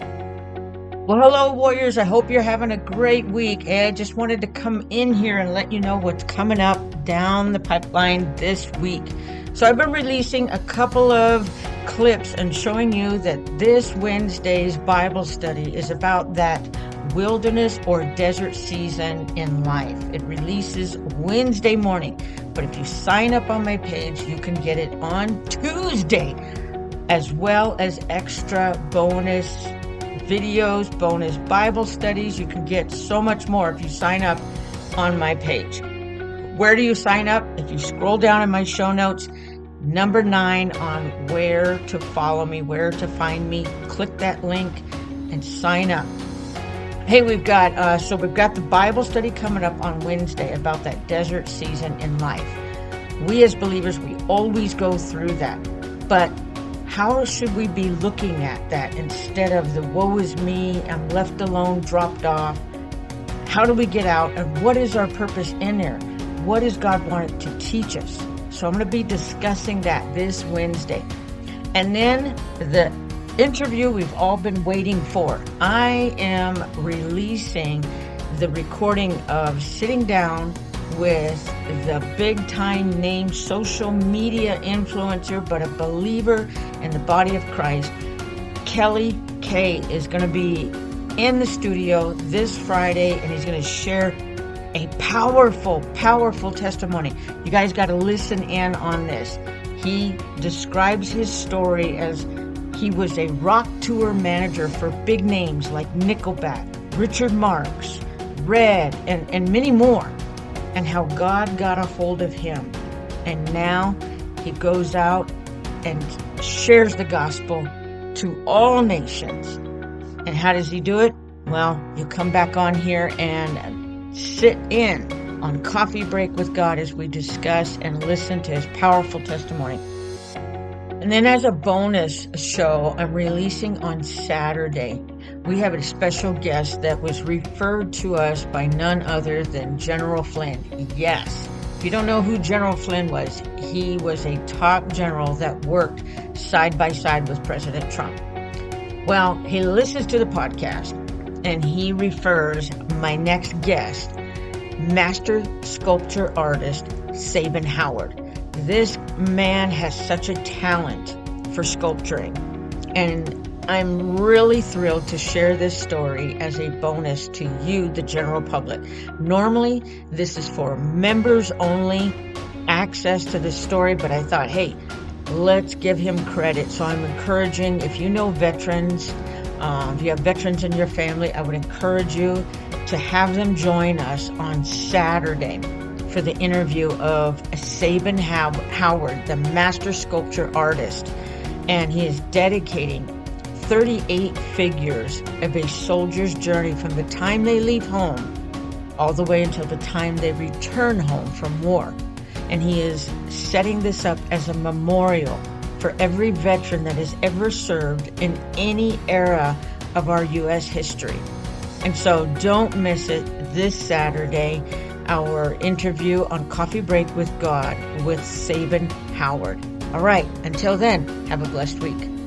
Well, hello, Warriors. I hope you're having a great week. I just wanted to come in here and let you know what's coming up down the pipeline this week. So, I've been releasing a couple of clips and showing you that this Wednesday's Bible study is about that wilderness or desert season in life. It releases Wednesday morning, but if you sign up on my page, you can get it on Tuesday, as well as extra bonus videos, bonus Bible studies. You can get so much more if you sign up on my page. Where do you sign up? If you scroll down in my show notes, number nine on where to follow me, where to find me, click that link and sign up. Hey, we've got uh, so we've got the Bible study coming up on Wednesday about that desert season in life. We as believers, we always go through that, but how should we be looking at that instead of the woe is me, I'm left alone, dropped off? How do we get out and what is our purpose in there? What does God want to teach us? So I'm going to be discussing that this Wednesday. And then the interview we've all been waiting for. I am releasing the recording of sitting down with the big time name social media influencer, but a believer in the body of Christ. Kelly K is going to be in the studio this Friday and he's going to share a powerful, powerful testimony. You guys got to listen in on this. He describes his story as he was a rock tour manager for big names like Nickelback, Richard Marx, Red, and, and many more and how God got a hold of him. And now he goes out and shares the gospel to all nations. And how does he do it? Well, you come back on here and sit in on Coffee Break with God as we discuss and listen to his powerful testimony. And then, as a bonus show, I'm releasing on Saturday we have a special guest that was referred to us by none other than General Flynn. Yes. If you don't know who General Flynn was, he was a top general that worked side by side with President Trump. Well, he listens to the podcast and he refers my next guest, master sculpture artist Sabin Howard. This man has such a talent for sculpturing. And I'm really thrilled to share this story as a bonus to you, the general public. Normally, this is for members only access to the story, but I thought, hey, let's give him credit. So I'm encouraging, if you know veterans, uh, if you have veterans in your family, I would encourage you to have them join us on Saturday for the interview of Sabin Howard, the master sculpture artist. And he is dedicating 38 figures of a soldier's journey from the time they leave home all the way until the time they return home from war. And he is setting this up as a memorial for every veteran that has ever served in any era of our U.S. history. And so don't miss it this Saturday, our interview on Coffee Break with God with Sabin Howard. All right, until then, have a blessed week.